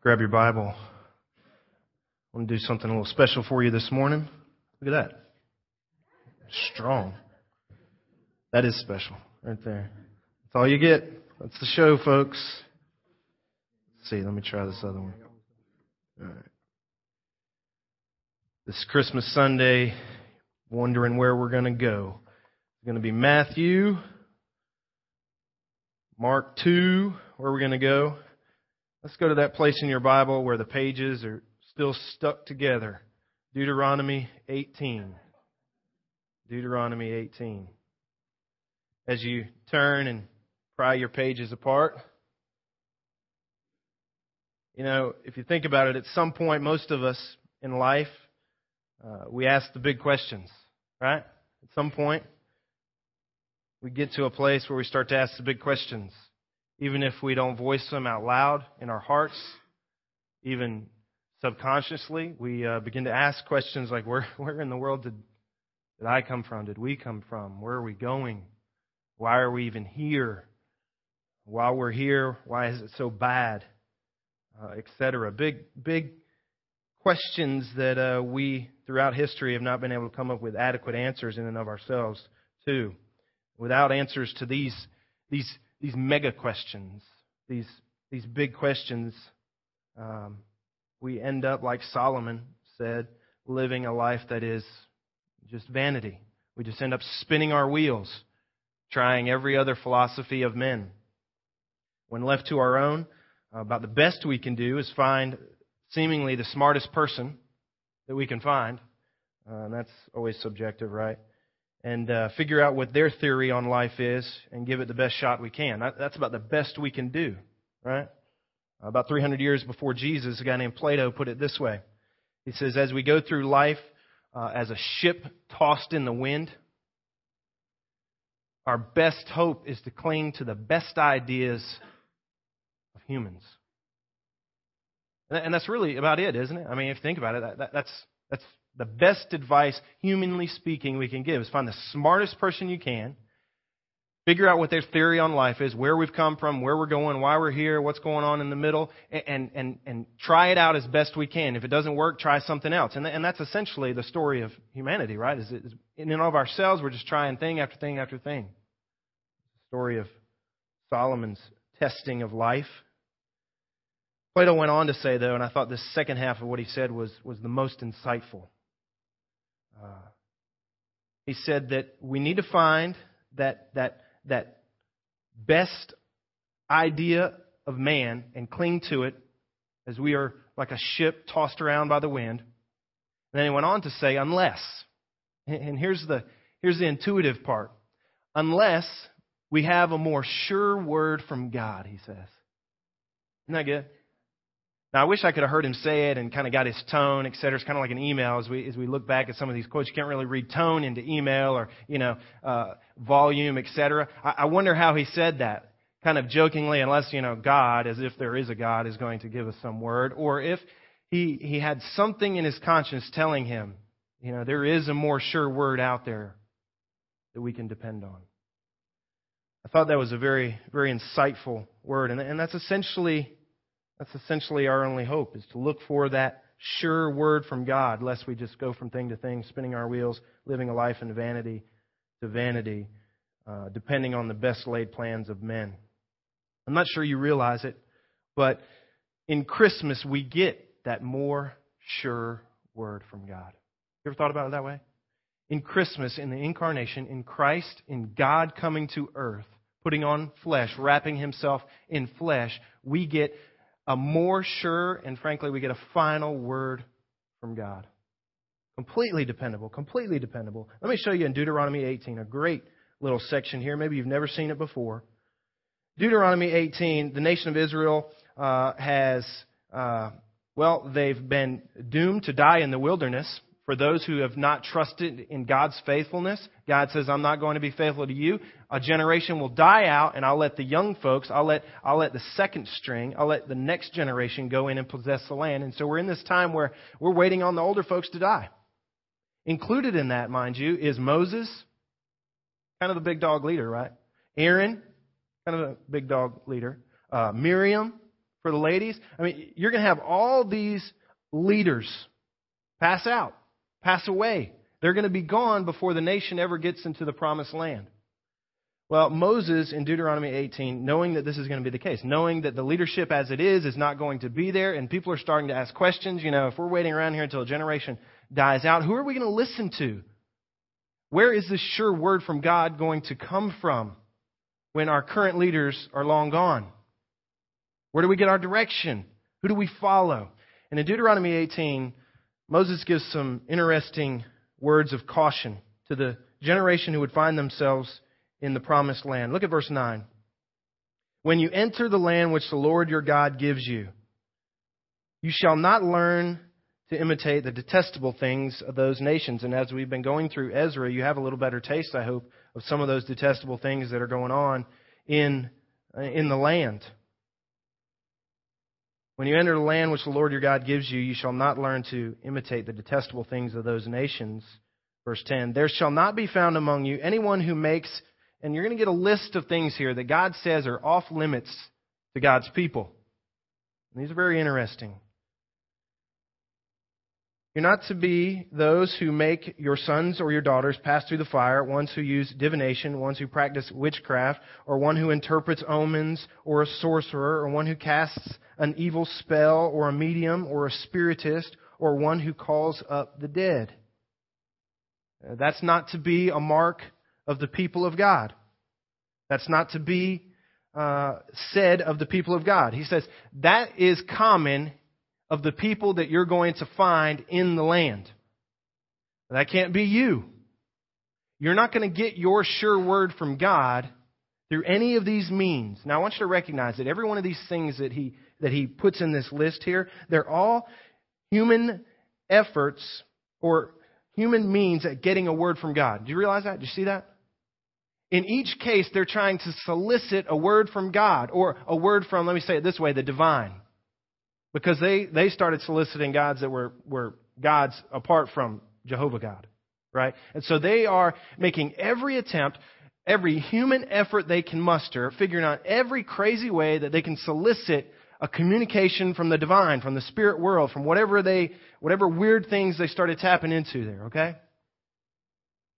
grab your Bible. I want to do something a little special for you this morning. Look at that. Strong. That is special right there. That's all you get. That's the show, folks. Let's see, let me try this other one. All right. This Christmas Sunday, wondering where we're going to go. It's going to be Matthew, Mark 2, where we're going to go. Let's go to that place in your Bible where the pages are still stuck together. Deuteronomy 18. Deuteronomy 18. As you turn and pry your pages apart, you know, if you think about it, at some point, most of us in life, uh, we ask the big questions, right? At some point, we get to a place where we start to ask the big questions even if we don't voice them out loud in our hearts, even subconsciously, we uh, begin to ask questions like, where, where in the world did, did I come from? Did we come from? Where are we going? Why are we even here? While we're here, why is it so bad? Uh, Etc. Big, big questions that uh, we, throughout history, have not been able to come up with adequate answers in and of ourselves to. Without answers to these, these these mega questions, these, these big questions, um, we end up, like Solomon said, living a life that is just vanity. We just end up spinning our wheels, trying every other philosophy of men. When left to our own, about the best we can do is find seemingly the smartest person that we can find. Uh, and that's always subjective, right? And uh, figure out what their theory on life is and give it the best shot we can. That's about the best we can do, right? About 300 years before Jesus, a guy named Plato put it this way. He says, As we go through life uh, as a ship tossed in the wind, our best hope is to cling to the best ideas of humans. And that's really about it, isn't it? I mean, if you think about it, that, that's, that's the best advice, humanly speaking, we can give is find the smartest person you can, figure out what their theory on life is, where we've come from, where we're going, why we're here, what's going on in the middle, and, and, and try it out as best we can. If it doesn't work, try something else. And, and that's essentially the story of humanity, right? Is, is in and of ourselves, we're just trying thing after thing after thing. The story of Solomon's testing of life. Plato went on to say, though, and I thought this second half of what he said was, was the most insightful. He said that we need to find that, that, that best idea of man and cling to it as we are like a ship tossed around by the wind. And then he went on to say, unless, and here's the, here's the intuitive part, unless we have a more sure word from God, he says. Isn't that good? Now, I wish I could have heard him say it and kind of got his tone, et cetera. It's kind of like an email as we, as we look back at some of these quotes. You can't really read tone into email or, you know, uh, volume, et cetera. I, I wonder how he said that, kind of jokingly, unless, you know, God, as if there is a God, is going to give us some word, or if he, he had something in his conscience telling him, you know, there is a more sure word out there that we can depend on. I thought that was a very, very insightful word, and, and that's essentially that's essentially our only hope, is to look for that sure word from God, lest we just go from thing to thing, spinning our wheels, living a life in vanity to vanity, uh, depending on the best laid plans of men. I'm not sure you realize it, but in Christmas we get that more sure word from God. You ever thought about it that way? In Christmas, in the incarnation, in Christ, in God coming to earth, putting on flesh, wrapping himself in flesh, we get a more sure, and frankly, we get a final word from God. Completely dependable, completely dependable. Let me show you in Deuteronomy 18, a great little section here. Maybe you've never seen it before. Deuteronomy 18, the nation of Israel uh, has, uh, well, they've been doomed to die in the wilderness for those who have not trusted in God's faithfulness. God says, I'm not going to be faithful to you. A generation will die out and I'll let the young folks, I'll let, I'll let the second string, I'll let the next generation go in and possess the land. And so we're in this time where we're waiting on the older folks to die. Included in that, mind you, is Moses, kind of the big dog leader, right? Aaron, kind of a big dog leader. Uh, Miriam, for the ladies. I mean, you're going to have all these leaders pass out, pass away. They're going to be gone before the nation ever gets into the promised land. Well, Moses in Deuteronomy 18, knowing that this is going to be the case, knowing that the leadership as it is is not going to be there, and people are starting to ask questions, you know, if we're waiting around here until a generation dies out, who are we going to listen to? Where is this sure word from God going to come from when our current leaders are long gone? Where do we get our direction? Who do we follow? And in Deuteronomy 18, Moses gives some interesting words of caution to the generation who would find themselves in the promised land. Look at verse 9. When you enter the land which the Lord your God gives you, you shall not learn to imitate the detestable things of those nations. And as we've been going through Ezra, you have a little better taste, I hope, of some of those detestable things that are going on in, in the land. When you enter the land which the Lord your God gives you, you shall not learn to imitate the detestable things of those nations. Verse 10 There shall not be found among you anyone who makes and you're going to get a list of things here that God says are off limits to God's people. And these are very interesting. You're not to be those who make your sons or your daughters pass through the fire, ones who use divination, ones who practice witchcraft, or one who interprets omens, or a sorcerer, or one who casts an evil spell, or a medium, or a spiritist, or one who calls up the dead. That's not to be a mark of the people of God. That's not to be uh, said of the people of God. He says that is common of the people that you're going to find in the land. That can't be you. You're not going to get your sure word from God through any of these means. Now, I want you to recognize that every one of these things that he, that he puts in this list here, they're all human efforts or human means at getting a word from God. Do you realize that? Do you see that? In each case, they're trying to solicit a word from God or a word from, let me say it this way, the divine. Because they, they started soliciting gods that were, were gods apart from Jehovah God. Right? And so they are making every attempt, every human effort they can muster, figuring out every crazy way that they can solicit a communication from the divine, from the spirit world, from whatever they, whatever weird things they started tapping into there, okay?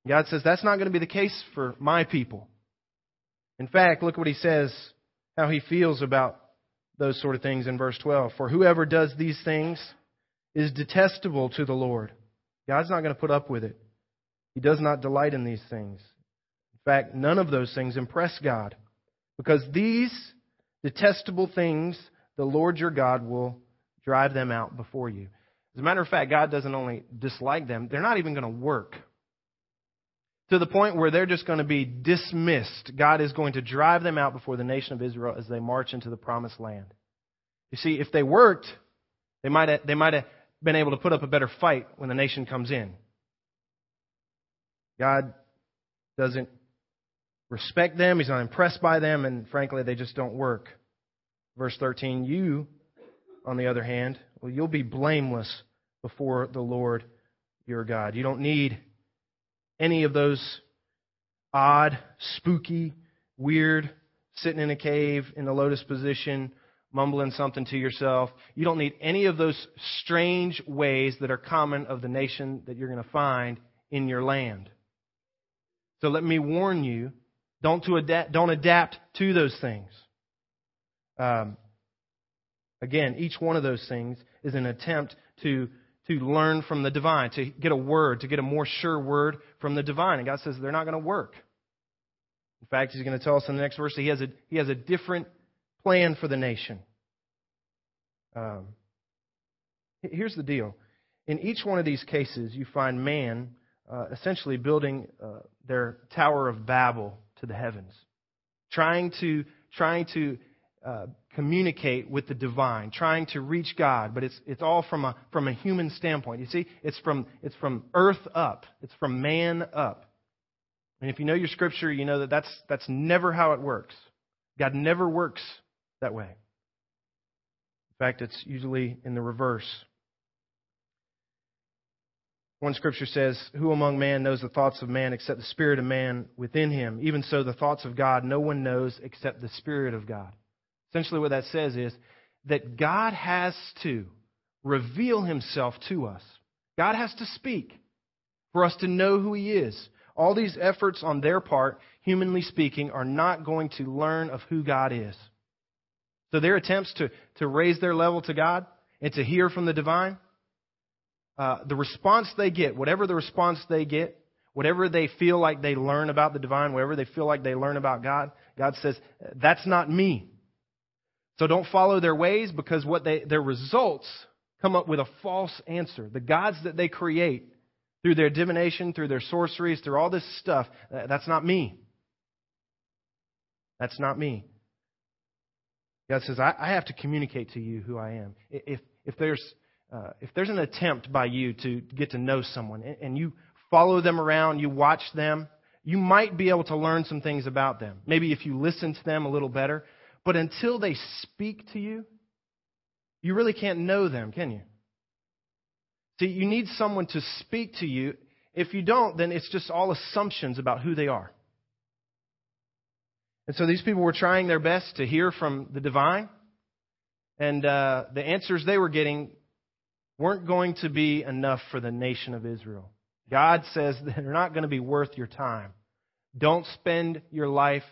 God says that's not going to be the case for my people. In fact, look what he says, how he feels about those sort of things in verse 12. For whoever does these things is detestable to the Lord. God's not going to put up with it. He does not delight in these things. In fact, none of those things impress God. Because these detestable things, the Lord your God will drive them out before you. As a matter of fact, God doesn't only dislike them, they're not even going to work to the point where they're just going to be dismissed. God is going to drive them out before the nation of Israel as they march into the promised land. You see, if they worked, they might have, they might have been able to put up a better fight when the nation comes in. God doesn't respect them, He's not impressed by them, and frankly, they just don't work. Verse 13, you, on the other hand, well, you'll be blameless before the Lord your God. You don't need any of those odd, spooky, weird, sitting in a cave in the lotus position, mumbling something to yourself. You don't need any of those strange ways that are common of the nation that you're going to find in your land. So let me warn you, don't, to adapt, don't adapt to those things. Um, again, each one of those things is an attempt to to learn from the divine, to get a word, to get a more sure word from the divine. And God says they're not going to work. In fact, He's going to tell us in the next verse that He has a, he has a different plan for the nation. Um, here's the deal. In each one of these cases, you find man uh, essentially building uh, their Tower of Babel to the heavens, trying to trying to uh, communicate with the divine, trying to reach God, but it's, it's all from a, from a human standpoint. You see, it's from, it's from earth up, it's from man up. And if you know your scripture, you know that that's, that's never how it works. God never works that way. In fact, it's usually in the reverse. One scripture says, Who among man knows the thoughts of man except the spirit of man within him? Even so, the thoughts of God no one knows except the spirit of God. Essentially, what that says is that God has to reveal himself to us. God has to speak for us to know who he is. All these efforts on their part, humanly speaking, are not going to learn of who God is. So their attempts to, to raise their level to God and to hear from the divine, uh, the response they get, whatever the response they get, whatever they feel like they learn about the divine, whatever they feel like they learn about God, God says, that's not me. So don't follow their ways because what they, their results come up with a false answer. The gods that they create through their divination, through their sorceries, through all this stuff, that's not me. That's not me. God says, I, I have to communicate to you who I am. If, if, there's, uh, if there's an attempt by you to get to know someone and, and you follow them around, you watch them, you might be able to learn some things about them. Maybe if you listen to them a little better. But until they speak to you, you really can't know them, can you? See, you need someone to speak to you. If you don't, then it's just all assumptions about who they are. And so these people were trying their best to hear from the divine, and uh, the answers they were getting weren't going to be enough for the nation of Israel. God says they're not going to be worth your time. Don't spend your life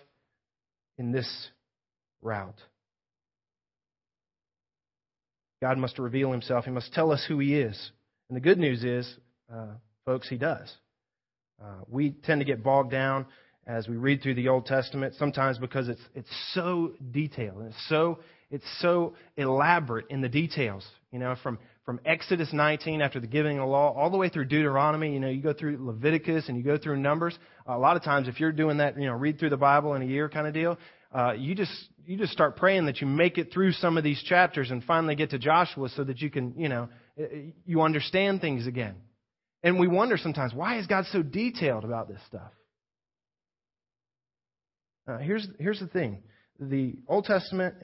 in this route. God must reveal himself. He must tell us who he is. And the good news is, uh, folks, he does. Uh, we tend to get bogged down as we read through the Old Testament, sometimes because it's, it's so detailed and it's so, it's so elaborate in the details. You know, from, from Exodus 19 after the giving of the law all the way through Deuteronomy. You know, you go through Leviticus and you go through Numbers. A lot of times, if you're doing that, you know, read through the Bible in a year kind of deal, uh, you just you just start praying that you make it through some of these chapters and finally get to Joshua so that you can, you know, uh, you understand things again. And we wonder sometimes why is God so detailed about this stuff? Uh, here's here's the thing the Old Testament,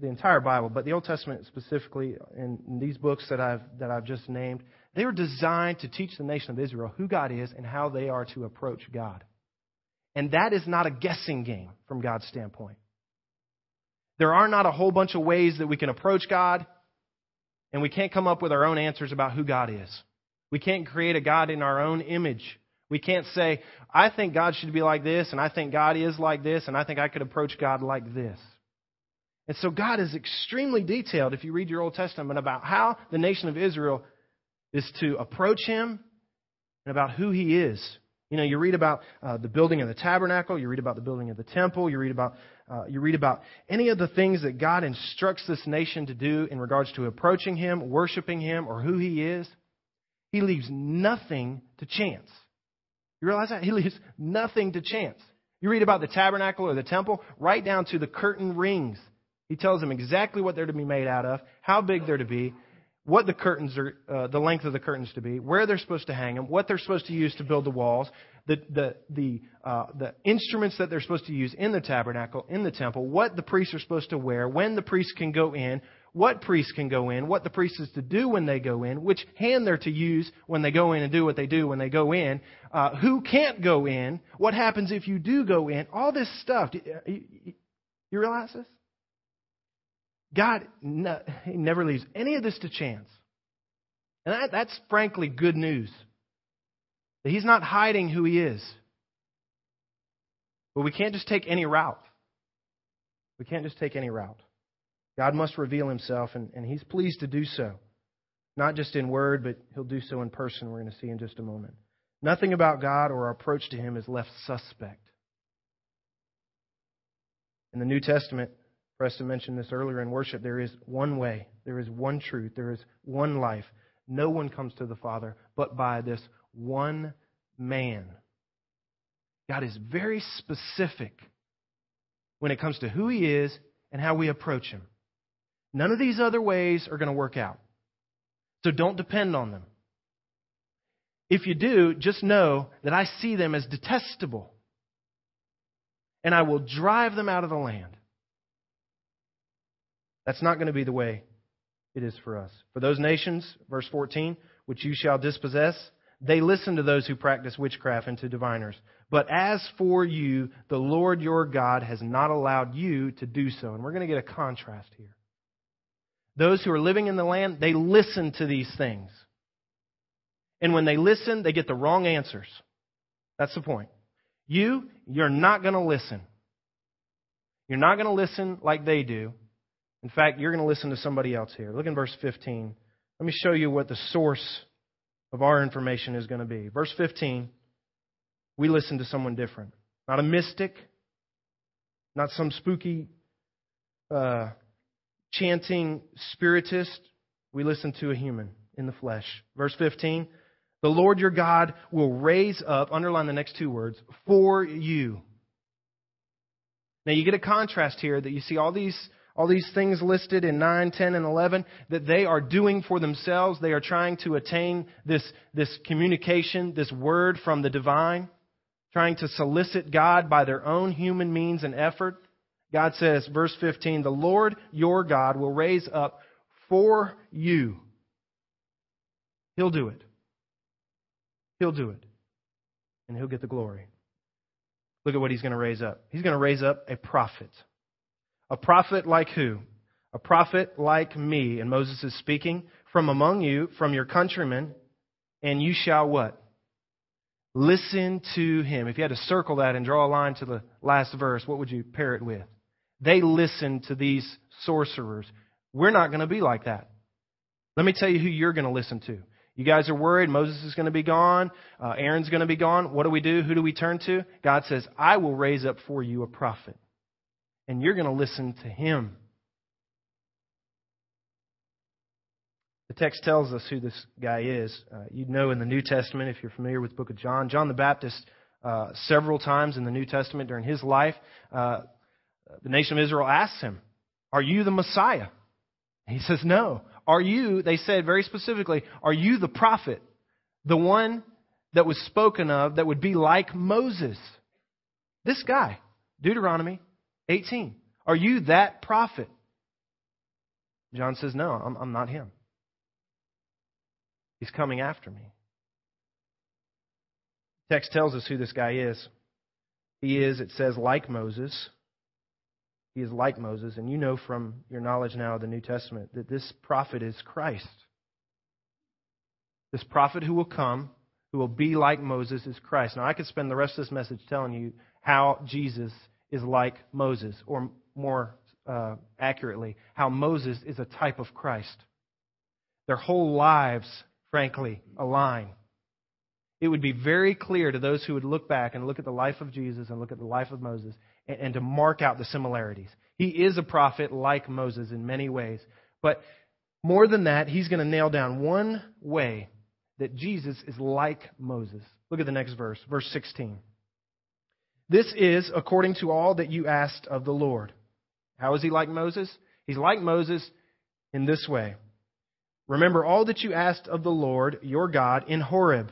the entire Bible, but the Old Testament specifically, in these books that I've, that I've just named, they were designed to teach the nation of Israel who God is and how they are to approach God. And that is not a guessing game from God's standpoint. There are not a whole bunch of ways that we can approach God, and we can't come up with our own answers about who God is. We can't create a God in our own image. We can't say, I think God should be like this, and I think God is like this, and I think I could approach God like this. And so God is extremely detailed, if you read your Old Testament, about how the nation of Israel is to approach Him and about who He is. You know, you read about uh, the building of the tabernacle, you read about the building of the temple, you read about uh, you read about any of the things that God instructs this nation to do in regards to approaching Him, worshiping Him, or who He is. He leaves nothing to chance. You realize that? He leaves nothing to chance. You read about the tabernacle or the temple, right down to the curtain rings. He tells them exactly what they're to be made out of, how big they're to be, what the curtains are, uh, the length of the curtains to be, where they're supposed to hang them, what they're supposed to use to build the walls, the the the uh, the instruments that they're supposed to use in the tabernacle, in the temple, what the priests are supposed to wear, when the priests can go in, what priests can go in, what the priest is to do when they go in, which hand they're to use when they go in and do what they do when they go in, uh, who can't go in, what happens if you do go in, all this stuff. You, you realize this? God he never leaves any of this to chance. And that, that's frankly good news. That he's not hiding who he is. But we can't just take any route. We can't just take any route. God must reveal himself, and, and he's pleased to do so. Not just in word, but he'll do so in person, we're going to see in just a moment. Nothing about God or our approach to him is left suspect. In the New Testament, Preston mentioned this earlier in worship, there is one way, there is one truth, there is one life. No one comes to the Father but by this one man. God is very specific when it comes to who he is and how we approach him. None of these other ways are going to work out. So don't depend on them. If you do, just know that I see them as detestable. And I will drive them out of the land. That's not going to be the way it is for us. For those nations, verse 14, which you shall dispossess, they listen to those who practice witchcraft and to diviners. But as for you, the Lord your God has not allowed you to do so. And we're going to get a contrast here. those who are living in the land, they listen to these things. And when they listen, they get the wrong answers. That's the point. You, you're not going to listen. You're not going to listen like they do. In fact, you're going to listen to somebody else here. Look in verse 15. Let me show you what the source of our information is going to be. Verse 15, we listen to someone different. Not a mystic, not some spooky uh, chanting spiritist. We listen to a human in the flesh. Verse 15, the Lord your God will raise up, underline the next two words, for you now you get a contrast here that you see all these all these things listed in 9, 10, and 11 that they are doing for themselves. They are trying to attain this, this communication, this word from the divine, trying to solicit God by their own human means and effort. God says, verse 15, the Lord your God will raise up for you. He'll do it. He'll do it. And he'll get the glory. Look at what he's going to raise up. He's going to raise up a prophet. A prophet like who? A prophet like me. And Moses is speaking from among you, from your countrymen, and you shall what? Listen to him. If you had to circle that and draw a line to the last verse, what would you pair it with? They listen to these sorcerers. We're not going to be like that. Let me tell you who you're going to listen to. You guys are worried. Moses is going to be gone. Uh, Aaron's going to be gone. What do we do? Who do we turn to? God says, I will raise up for you a prophet. And you're going to listen to him. The text tells us who this guy is. Uh, you know in the New Testament, if you're familiar with the book of John, John the Baptist, uh, several times in the New Testament during his life, uh, the nation of Israel asks him, Are you the Messiah? He says, No. Are you, they said very specifically, are you the prophet? The one that was spoken of that would be like Moses? This guy, Deuteronomy 18. Are you that prophet? John says, No, I'm, I'm not him. He's coming after me. text tells us who this guy is. He is, it says, like Moses. He is like Moses, and you know from your knowledge now of the New Testament that this prophet is Christ. This prophet who will come, who will be like Moses, is Christ. Now, I could spend the rest of this message telling you how Jesus is like Moses, or more uh, accurately, how Moses is a type of Christ. Their whole lives, frankly, align. It would be very clear to those who would look back and look at the life of Jesus and look at the life of Moses and to mark out the similarities. He is a prophet like Moses in many ways. But more than that, he's going to nail down one way that Jesus is like Moses. Look at the next verse, verse 16. This is according to all that you asked of the Lord. How is he like Moses? He's like Moses in this way. Remember all that you asked of the Lord your God in Horeb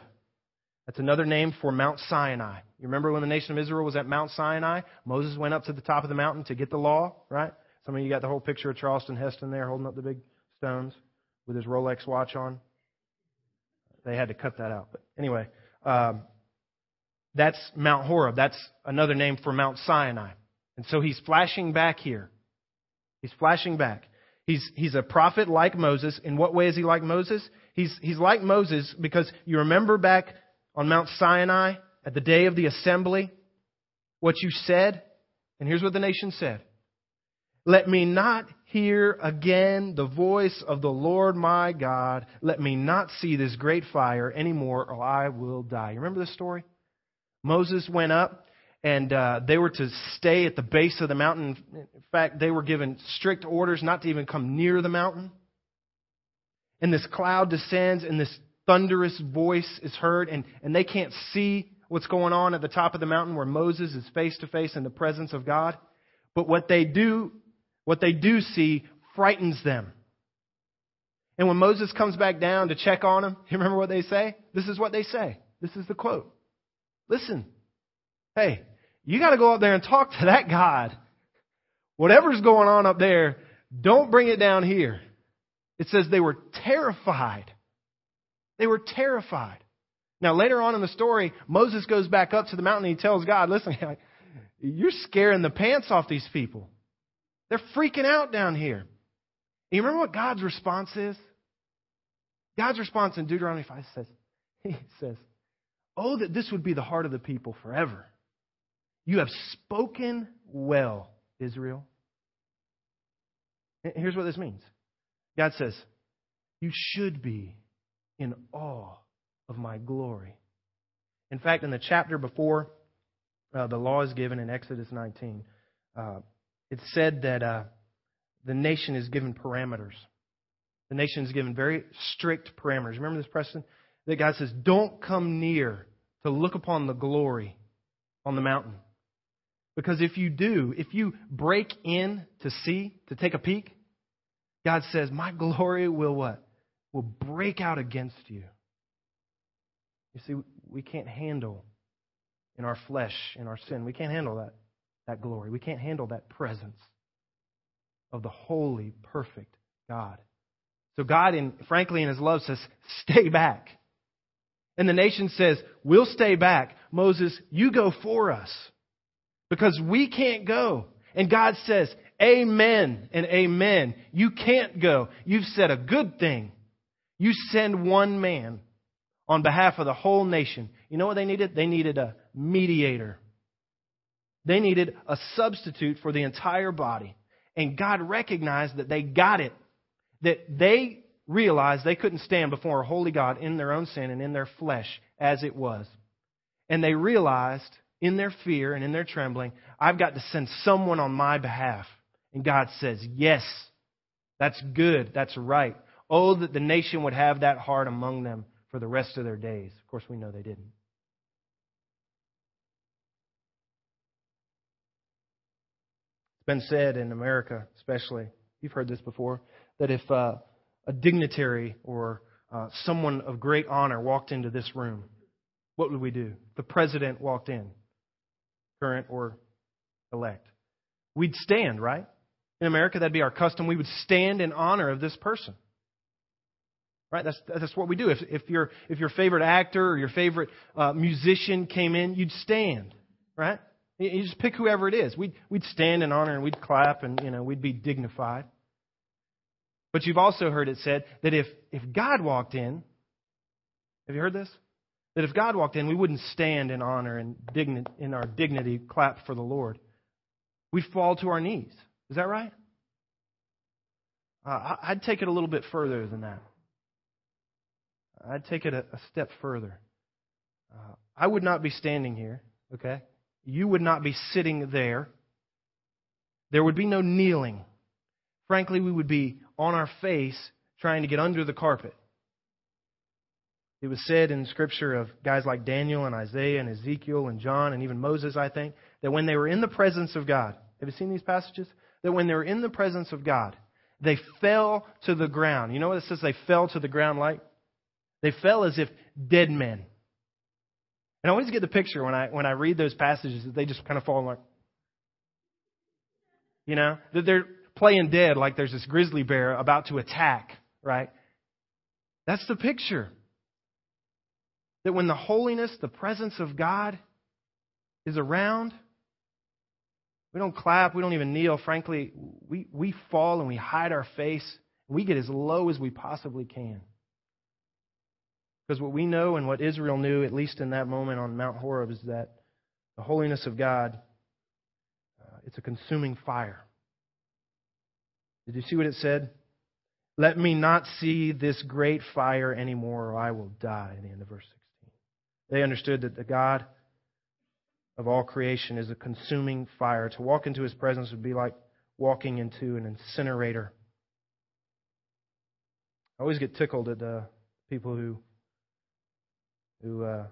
that's another name for Mount Sinai. You remember when the nation of Israel was at Mount Sinai? Moses went up to the top of the mountain to get the law, right? Some of you got the whole picture of Charlton Heston there holding up the big stones with his Rolex watch on. They had to cut that out. But anyway, um, that's Mount Horeb. That's another name for Mount Sinai. And so he's flashing back here. He's flashing back. He's, he's a prophet like Moses. In what way is he like Moses? He's, he's like Moses because you remember back on Mount Sinai at the day of the assembly what you said? And here's what the nation said Let me not hear again the voice of the Lord my God. Let me not see this great fire anymore, or I will die. You remember this story? Moses went up and uh, they were to stay at the base of the mountain. In fact, they were given strict orders not to even come near the mountain. And this cloud descends, and this thunderous voice is heard, and, and they can't see what's going on at the top of the mountain where Moses is face to face in the presence of God. But what they do, what they do see frightens them. And when Moses comes back down to check on them, you remember what they say? This is what they say. This is the quote. Listen, hey, you got to go up there and talk to that God. Whatever's going on up there, don't bring it down here. It says they were terrified they were terrified. Now, later on in the story, Moses goes back up to the mountain and he tells God, listen, you're scaring the pants off these people. They're freaking out down here. you remember what God's response is? God's response in Deuteronomy 5 says, He says, Oh, that this would be the heart of the people forever. You have spoken well, Israel. Here's what this means God says, You should be in awe of my glory. In fact, in the chapter before uh, the law is given in Exodus 19, uh, it said that uh, the nation is given parameters. The nation is given very strict parameters. Remember this, Preston? That God says, Don't come near to look upon the glory on the mountain. Because if you do, if you break in to see, to take a peek, God says, My glory will what? Will break out against you. You see, we can't handle in our flesh, in our sin, we can't handle that, that glory. We can't handle that presence of the holy, perfect God. So God, in, frankly, in His love says, stay back. And the nation says, we'll stay back. Moses, you go for us because we can't go. And God says, Amen and amen. You can't go. You've said a good thing. You send one man on behalf of the whole nation. You know what they needed? They needed a mediator. They needed a substitute for the entire body. And God recognized that they got it. That they realized they couldn't stand before a holy God in their own sin and in their flesh as it was. And they realized in their fear and in their trembling, I've got to send someone on my behalf. And God says, Yes, that's good. That's right. Oh, that the nation would have that heart among them for the rest of their days. Of course, we know they didn't. It's been said in America, especially, you've heard this before, that if uh, a dignitary or uh, someone of great honor walked into this room, what would we do? The president walked in current or elect. We'd stand, right? In America, that'd be our custom. We would stand in honor of this person. Right? That's, that's what we do. If, if, your, if your favorite actor or your favorite uh, musician came in, you'd stand. Right? You just pick whoever it is. We'd, we'd stand in honor and we'd clap and, you know, we'd be dignified. But you've also heard it said that if, if God walked in, have you heard this? that if God walked in, we wouldn't stand in honor and digni- in our dignity, clap for the Lord. We'd fall to our knees. Is that right? Uh, I'd take it a little bit further than that. I'd take it a, a step further. Uh, I would not be standing here, okay? You would not be sitting there. There would be no kneeling. Frankly, we would be on our face trying to get under the carpet. It was said in Scripture of guys like Daniel and Isaiah and Ezekiel and John and even Moses, I think, that when they were in the presence of God, have you seen these passages? That when they were in the presence of God, they fell to the ground. You know what it says they fell to the ground like? They fell as if dead men. And I always get the picture when I when I read those passages that they just kind of fall like you know, that they're playing dead like there's this grizzly bear about to attack, right? That's the picture. That when the holiness, the presence of God is around, we don't clap, we don't even kneel. Frankly, we, we fall and we hide our face. We get as low as we possibly can. Because what we know and what Israel knew, at least in that moment on Mount Horeb, is that the holiness of God, uh, it's a consuming fire. Did you see what it said? Let me not see this great fire anymore, or I will die. In the end of verse 6. They understood that the God of all creation is a consuming fire. To walk into his presence would be like walking into an incinerator. I always get tickled at the people who who uh,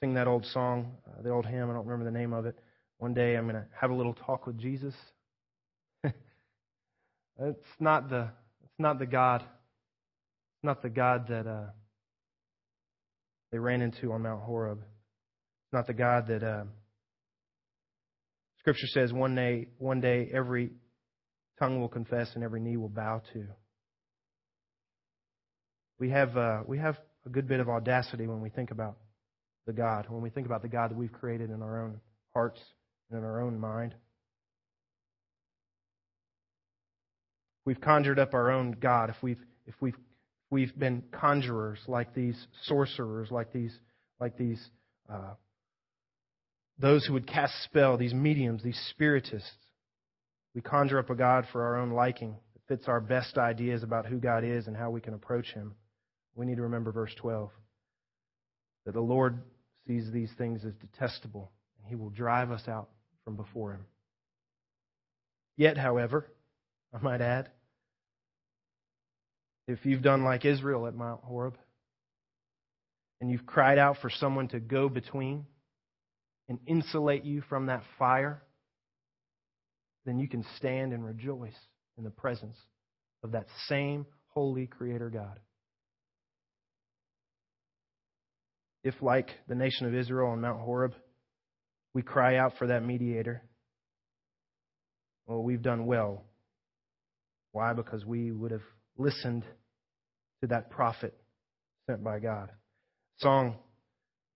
sing that old song, uh, the old hymn. I don't remember the name of it. One day I'm going to have a little talk with Jesus. It's not the it's not the God. Not the God that uh, they ran into on Mount Horeb. It's not the God that uh, Scripture says one day, one day every tongue will confess and every knee will bow to. We have uh, we have a good bit of audacity when we think about the God, when we think about the God that we've created in our own hearts and in our own mind. We've conjured up our own God, if we've, if we've, we've been conjurers like these sorcerers, like these, like these, uh, those who would cast spell, these mediums, these spiritists, we conjure up a God for our own liking that fits our best ideas about who God is and how we can approach Him. We need to remember verse 12 that the Lord sees these things as detestable, and He will drive us out from before Him. Yet, however, I might add, if you've done like Israel at Mount Horeb, and you've cried out for someone to go between and insulate you from that fire, then you can stand and rejoice in the presence of that same holy Creator God. If, like the nation of Israel on Mount Horeb, we cry out for that mediator, well, we've done well. Why? Because we would have listened to that prophet sent by God. Song,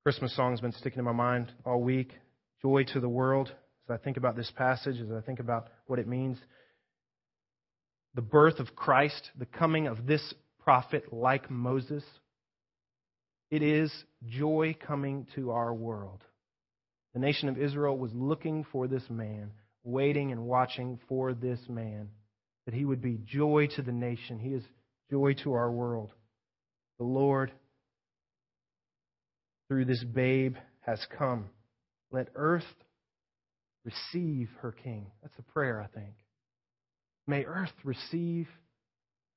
Christmas song has been sticking in my mind all week. Joy to the world. As I think about this passage, as I think about what it means, the birth of Christ, the coming of this prophet like Moses, it is joy coming to our world. The nation of Israel was looking for this man, waiting and watching for this man, that he would be joy to the nation. He is joy to our world. The Lord, through this babe, has come. Let earth receive her king. That's a prayer, I think. May earth receive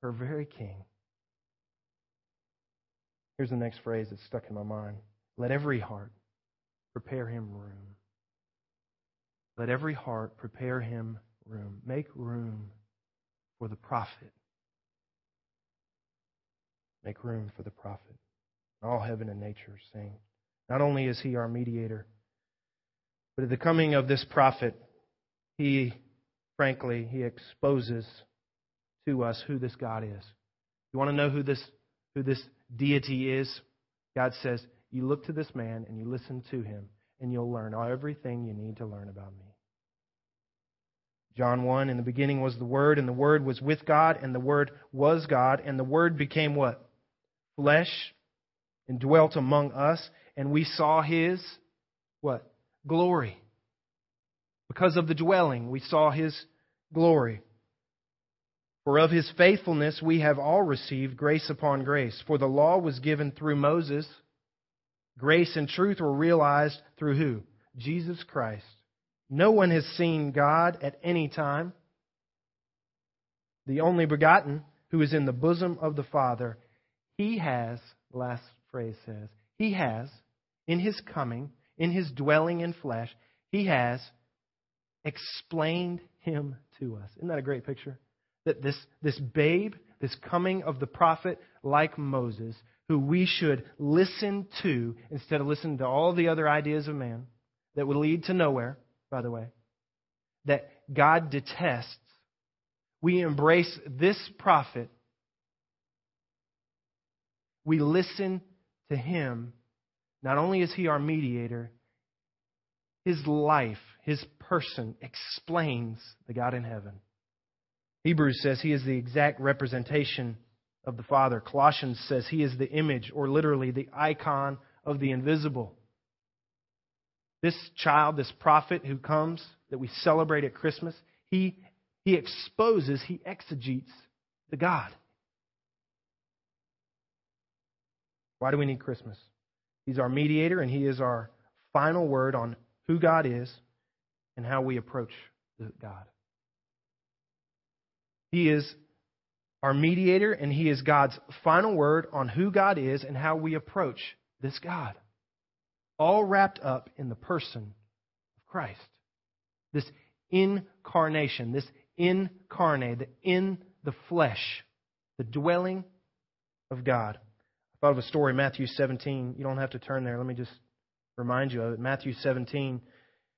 her very king. Here's the next phrase that's stuck in my mind. Let every heart prepare him room. Let every heart prepare him room. Make room for the prophet. Make room for the prophet. All heaven and nature sing. Not only is he our mediator, but at the coming of this prophet, he, frankly, he exposes to us who this God is. You want to know who this, who this deity is? God says, you look to this man and you listen to him, and you'll learn everything you need to learn about me. John 1 In the beginning was the Word, and the Word was with God, and the Word was God, and the Word became what? Flesh, and dwelt among us, and we saw his what? glory. Because of the dwelling, we saw his glory. For of his faithfulness we have all received grace upon grace. For the law was given through Moses. Grace and truth were realized through who? Jesus Christ. No one has seen God at any time. The only begotten, who is in the bosom of the Father, he has, last phrase says, he has, in his coming, in his dwelling in flesh, he has explained him to us. Isn't that a great picture? That this, this babe, this coming of the prophet like Moses, who we should listen to instead of listening to all the other ideas of man that would lead to nowhere, by the way, that God detests. We embrace this prophet. We listen to him not only is he our mediator, his life, his person explains the God in heaven. Hebrews says he is the exact representation of the Father. Colossians says he is the image, or literally the icon of the invisible. This child, this prophet who comes that we celebrate at Christmas, he, he exposes, he exegetes the God. Why do we need Christmas? He's our mediator, and He is our final word on who God is and how we approach God. He is our mediator, and He is God's final word on who God is and how we approach this God. All wrapped up in the person of Christ. This incarnation, this incarnate, the in the flesh, the dwelling of God I thought of a story, Matthew 17. You don't have to turn there. Let me just remind you of it. Matthew 17.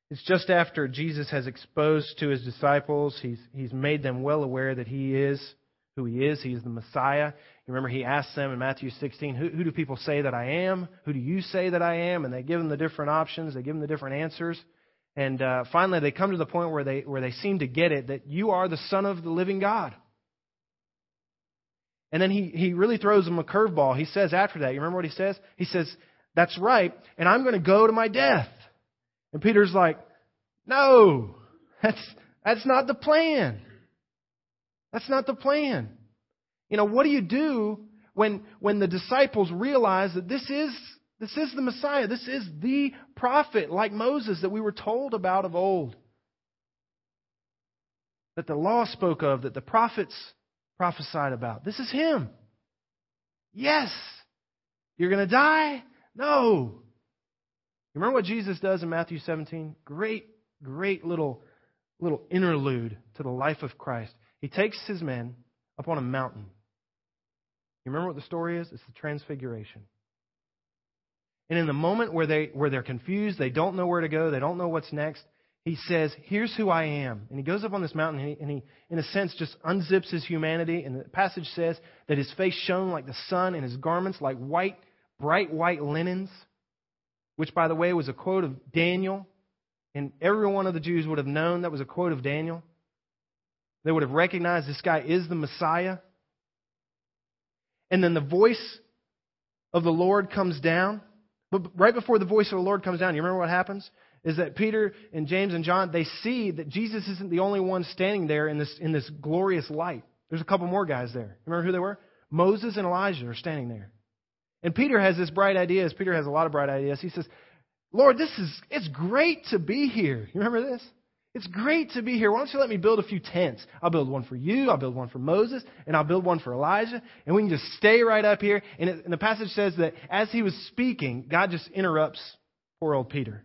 It's just after Jesus has exposed to his disciples, he's, he's made them well aware that he is who he is. He is the Messiah. You remember he asked them in Matthew 16, who, who do people say that I am? Who do you say that I am? And they give him the different options. They give him the different answers. And uh, finally, they come to the point where they, where they seem to get it that you are the Son of the living God. And then he, he really throws them a curveball. He says after that, you remember what he says? He says, That's right, and I'm going to go to my death. And Peter's like, No, that's, that's not the plan. That's not the plan. You know, what do you do when, when the disciples realize that this is, this is the Messiah? This is the prophet, like Moses, that we were told about of old. That the law spoke of, that the prophets prophesied about. This is him. Yes. You're going to die? No. You remember what Jesus does in Matthew 17? Great, great little, little interlude to the life of Christ. He takes his men up on a mountain. You remember what the story is? It's the transfiguration. And in the moment where they where they're confused, they don't know where to go, they don't know what's next, he says, Here's who I am. And he goes up on this mountain and he, and he, in a sense, just unzips his humanity. And the passage says that his face shone like the sun and his garments like white, bright white linens, which, by the way, was a quote of Daniel. And every one of the Jews would have known that was a quote of Daniel. They would have recognized this guy is the Messiah. And then the voice of the Lord comes down. But right before the voice of the Lord comes down, you remember what happens? is that Peter and James and John, they see that Jesus isn't the only one standing there in this, in this glorious light. There's a couple more guys there. Remember who they were? Moses and Elijah are standing there. And Peter has this bright idea, as Peter has a lot of bright ideas. He says, Lord, this is, it's great to be here. You remember this? It's great to be here. Why don't you let me build a few tents? I'll build one for you, I'll build one for Moses, and I'll build one for Elijah, and we can just stay right up here. And, it, and the passage says that as he was speaking, God just interrupts poor old Peter.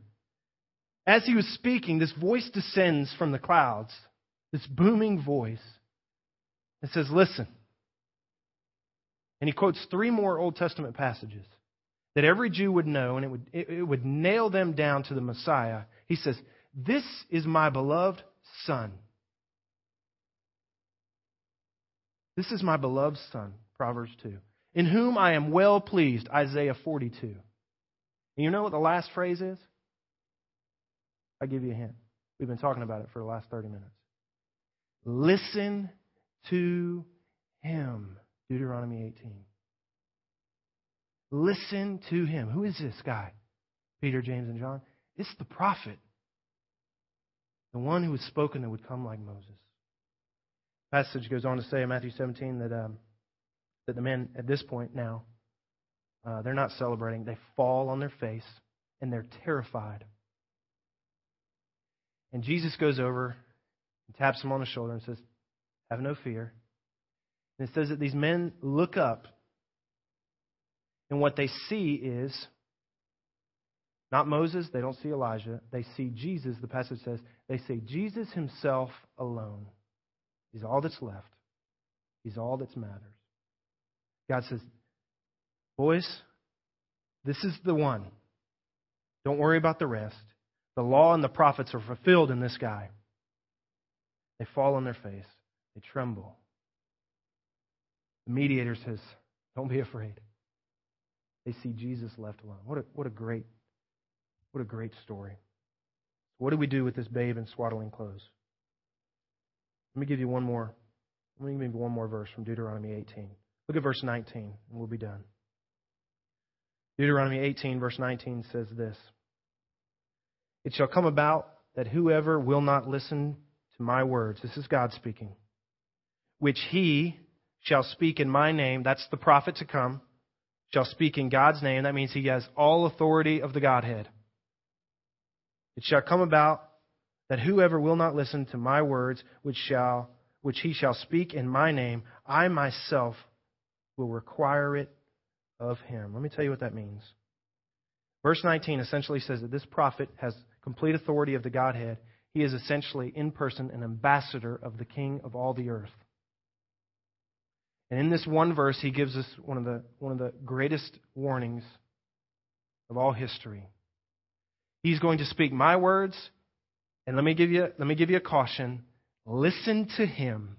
As he was speaking, this voice descends from the clouds, this booming voice. It says, Listen. And he quotes three more Old Testament passages that every Jew would know, and it would, it, it would nail them down to the Messiah. He says, This is my beloved Son. This is my beloved Son, Proverbs 2, in whom I am well pleased, Isaiah 42. And you know what the last phrase is? I'll give you a hint. We've been talking about it for the last 30 minutes. Listen to him. Deuteronomy 18. Listen to him. Who is this guy? Peter, James, and John. It's the prophet. The one who was spoken that would come like Moses. The passage goes on to say in Matthew 17 that, um, that the men at this point now, uh, they're not celebrating. They fall on their face and they're terrified. And Jesus goes over and taps him on the shoulder and says, Have no fear. And it says that these men look up, and what they see is not Moses, they don't see Elijah, they see Jesus, the passage says, they see Jesus himself alone. He's all that's left. He's all that matters. God says, Boys, this is the one. Don't worry about the rest. The law and the prophets are fulfilled in this guy. They fall on their face, they tremble. The mediator says, Don't be afraid. They see Jesus left alone. What a, what a great, what a great story. What do we do with this babe in swaddling clothes? Let me give you one more. Let me give you one more verse from Deuteronomy 18. Look at verse 19, and we'll be done. Deuteronomy 18, verse 19 says this. It shall come about that whoever will not listen to my words, this is God speaking, which he shall speak in my name, that's the prophet to come, shall speak in God's name. That means he has all authority of the Godhead. It shall come about that whoever will not listen to my words, which shall which he shall speak in my name, I myself will require it of him. Let me tell you what that means. Verse 19 essentially says that this prophet has complete authority of the Godhead, he is essentially in person an ambassador of the King of all the earth. And in this one verse, he gives us one of the, one of the greatest warnings of all history. He's going to speak my words, and let me give you, let me give you a caution. Listen to him.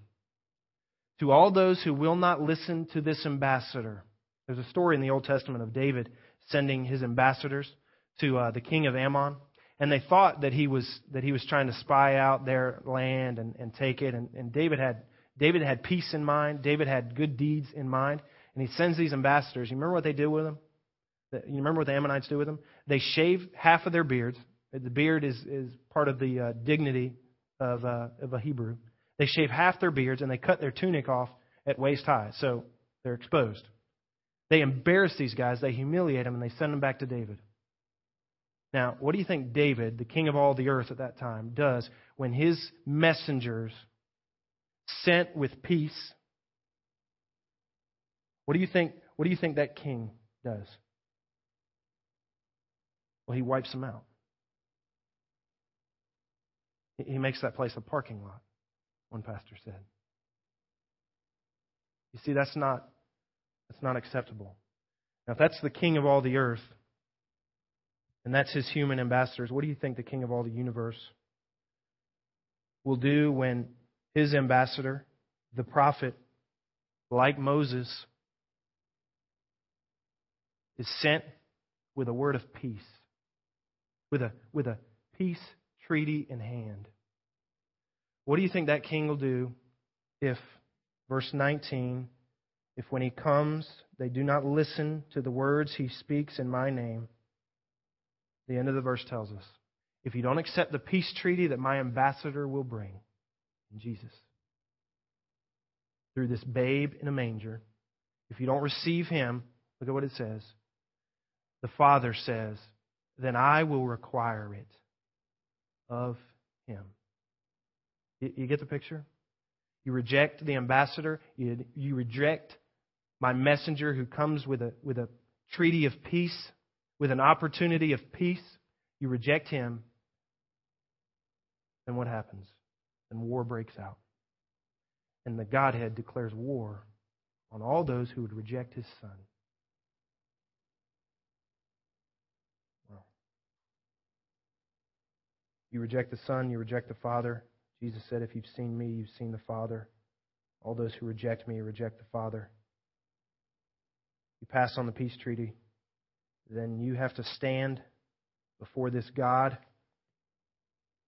To all those who will not listen to this ambassador. There's a story in the Old Testament of David sending his ambassadors to uh, the king of Ammon and they thought that he was that he was trying to spy out their land and, and take it. And, and David had David had peace in mind. David had good deeds in mind. And he sends these ambassadors. You remember what they did with them? You remember what the Ammonites do with them? They shave half of their beards. The beard is, is part of the uh, dignity of, uh, of a Hebrew. They shave half their beards and they cut their tunic off at waist high, so they're exposed. They embarrass these guys, they humiliate them, and they send them back to David. Now, what do you think David, the king of all the earth at that time, does when his messengers sent with peace? What do you think, what do you think that king does? Well, he wipes them out. He makes that place a parking lot, one pastor said. You see, that's not, that's not acceptable. Now, if that's the king of all the earth, and that's his human ambassadors, what do you think the king of all the universe will do when his ambassador, the prophet, like Moses, is sent with a word of peace, with a, with a peace treaty in hand? What do you think that king will do if Verse 19 If when he comes, they do not listen to the words he speaks in my name, the end of the verse tells us if you don't accept the peace treaty that my ambassador will bring, in Jesus, through this babe in a manger, if you don't receive him, look at what it says. The Father says, then I will require it of him. You get the picture? You reject the ambassador. You, you reject my messenger who comes with a, with a treaty of peace, with an opportunity of peace. You reject him. Then what happens? Then war breaks out. And the Godhead declares war on all those who would reject his son. You reject the Son, you reject the Father, Jesus said, If you've seen me, you've seen the Father. All those who reject me reject the Father. You pass on the peace treaty, then you have to stand before this God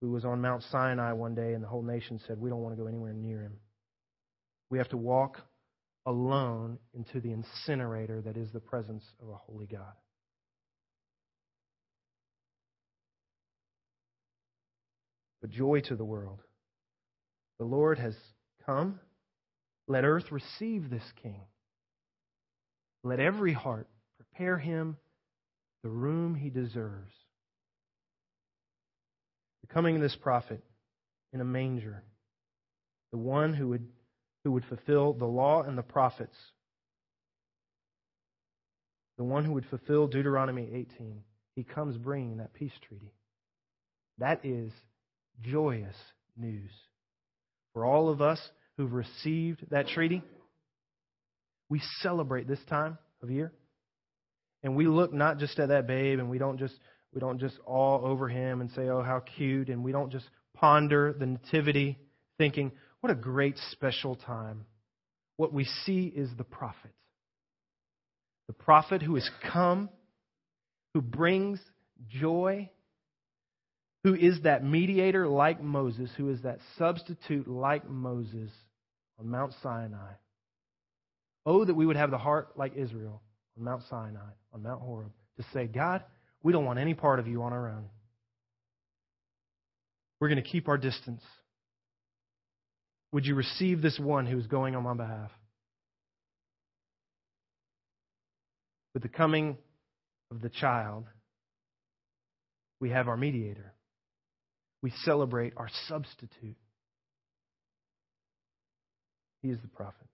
who was on Mount Sinai one day, and the whole nation said, We don't want to go anywhere near him. We have to walk alone into the incinerator that is the presence of a holy God. But joy to the world. The Lord has come. Let earth receive this king. Let every heart prepare him the room he deserves. The coming of this prophet in a manger, the one who would, who would fulfill the law and the prophets, the one who would fulfill Deuteronomy 18, he comes bringing that peace treaty. That is joyous news for all of us who've received that treaty, we celebrate this time of year. And we look not just at that babe and we don't just we don't just awe over him and say, "Oh, how cute," and we don't just ponder the nativity thinking, "What a great special time." What we see is the prophet. The prophet who has come, who brings joy who is that mediator like Moses, who is that substitute like Moses on Mount Sinai. Oh, that we would have the heart like Israel on Mount Sinai, on Mount Horeb, to say, God, we don't want any part of you on our own. We're going to keep our distance. Would you receive this one who is going on my behalf? With the coming of the child, we have our mediator we celebrate our substitute. He is the prophet.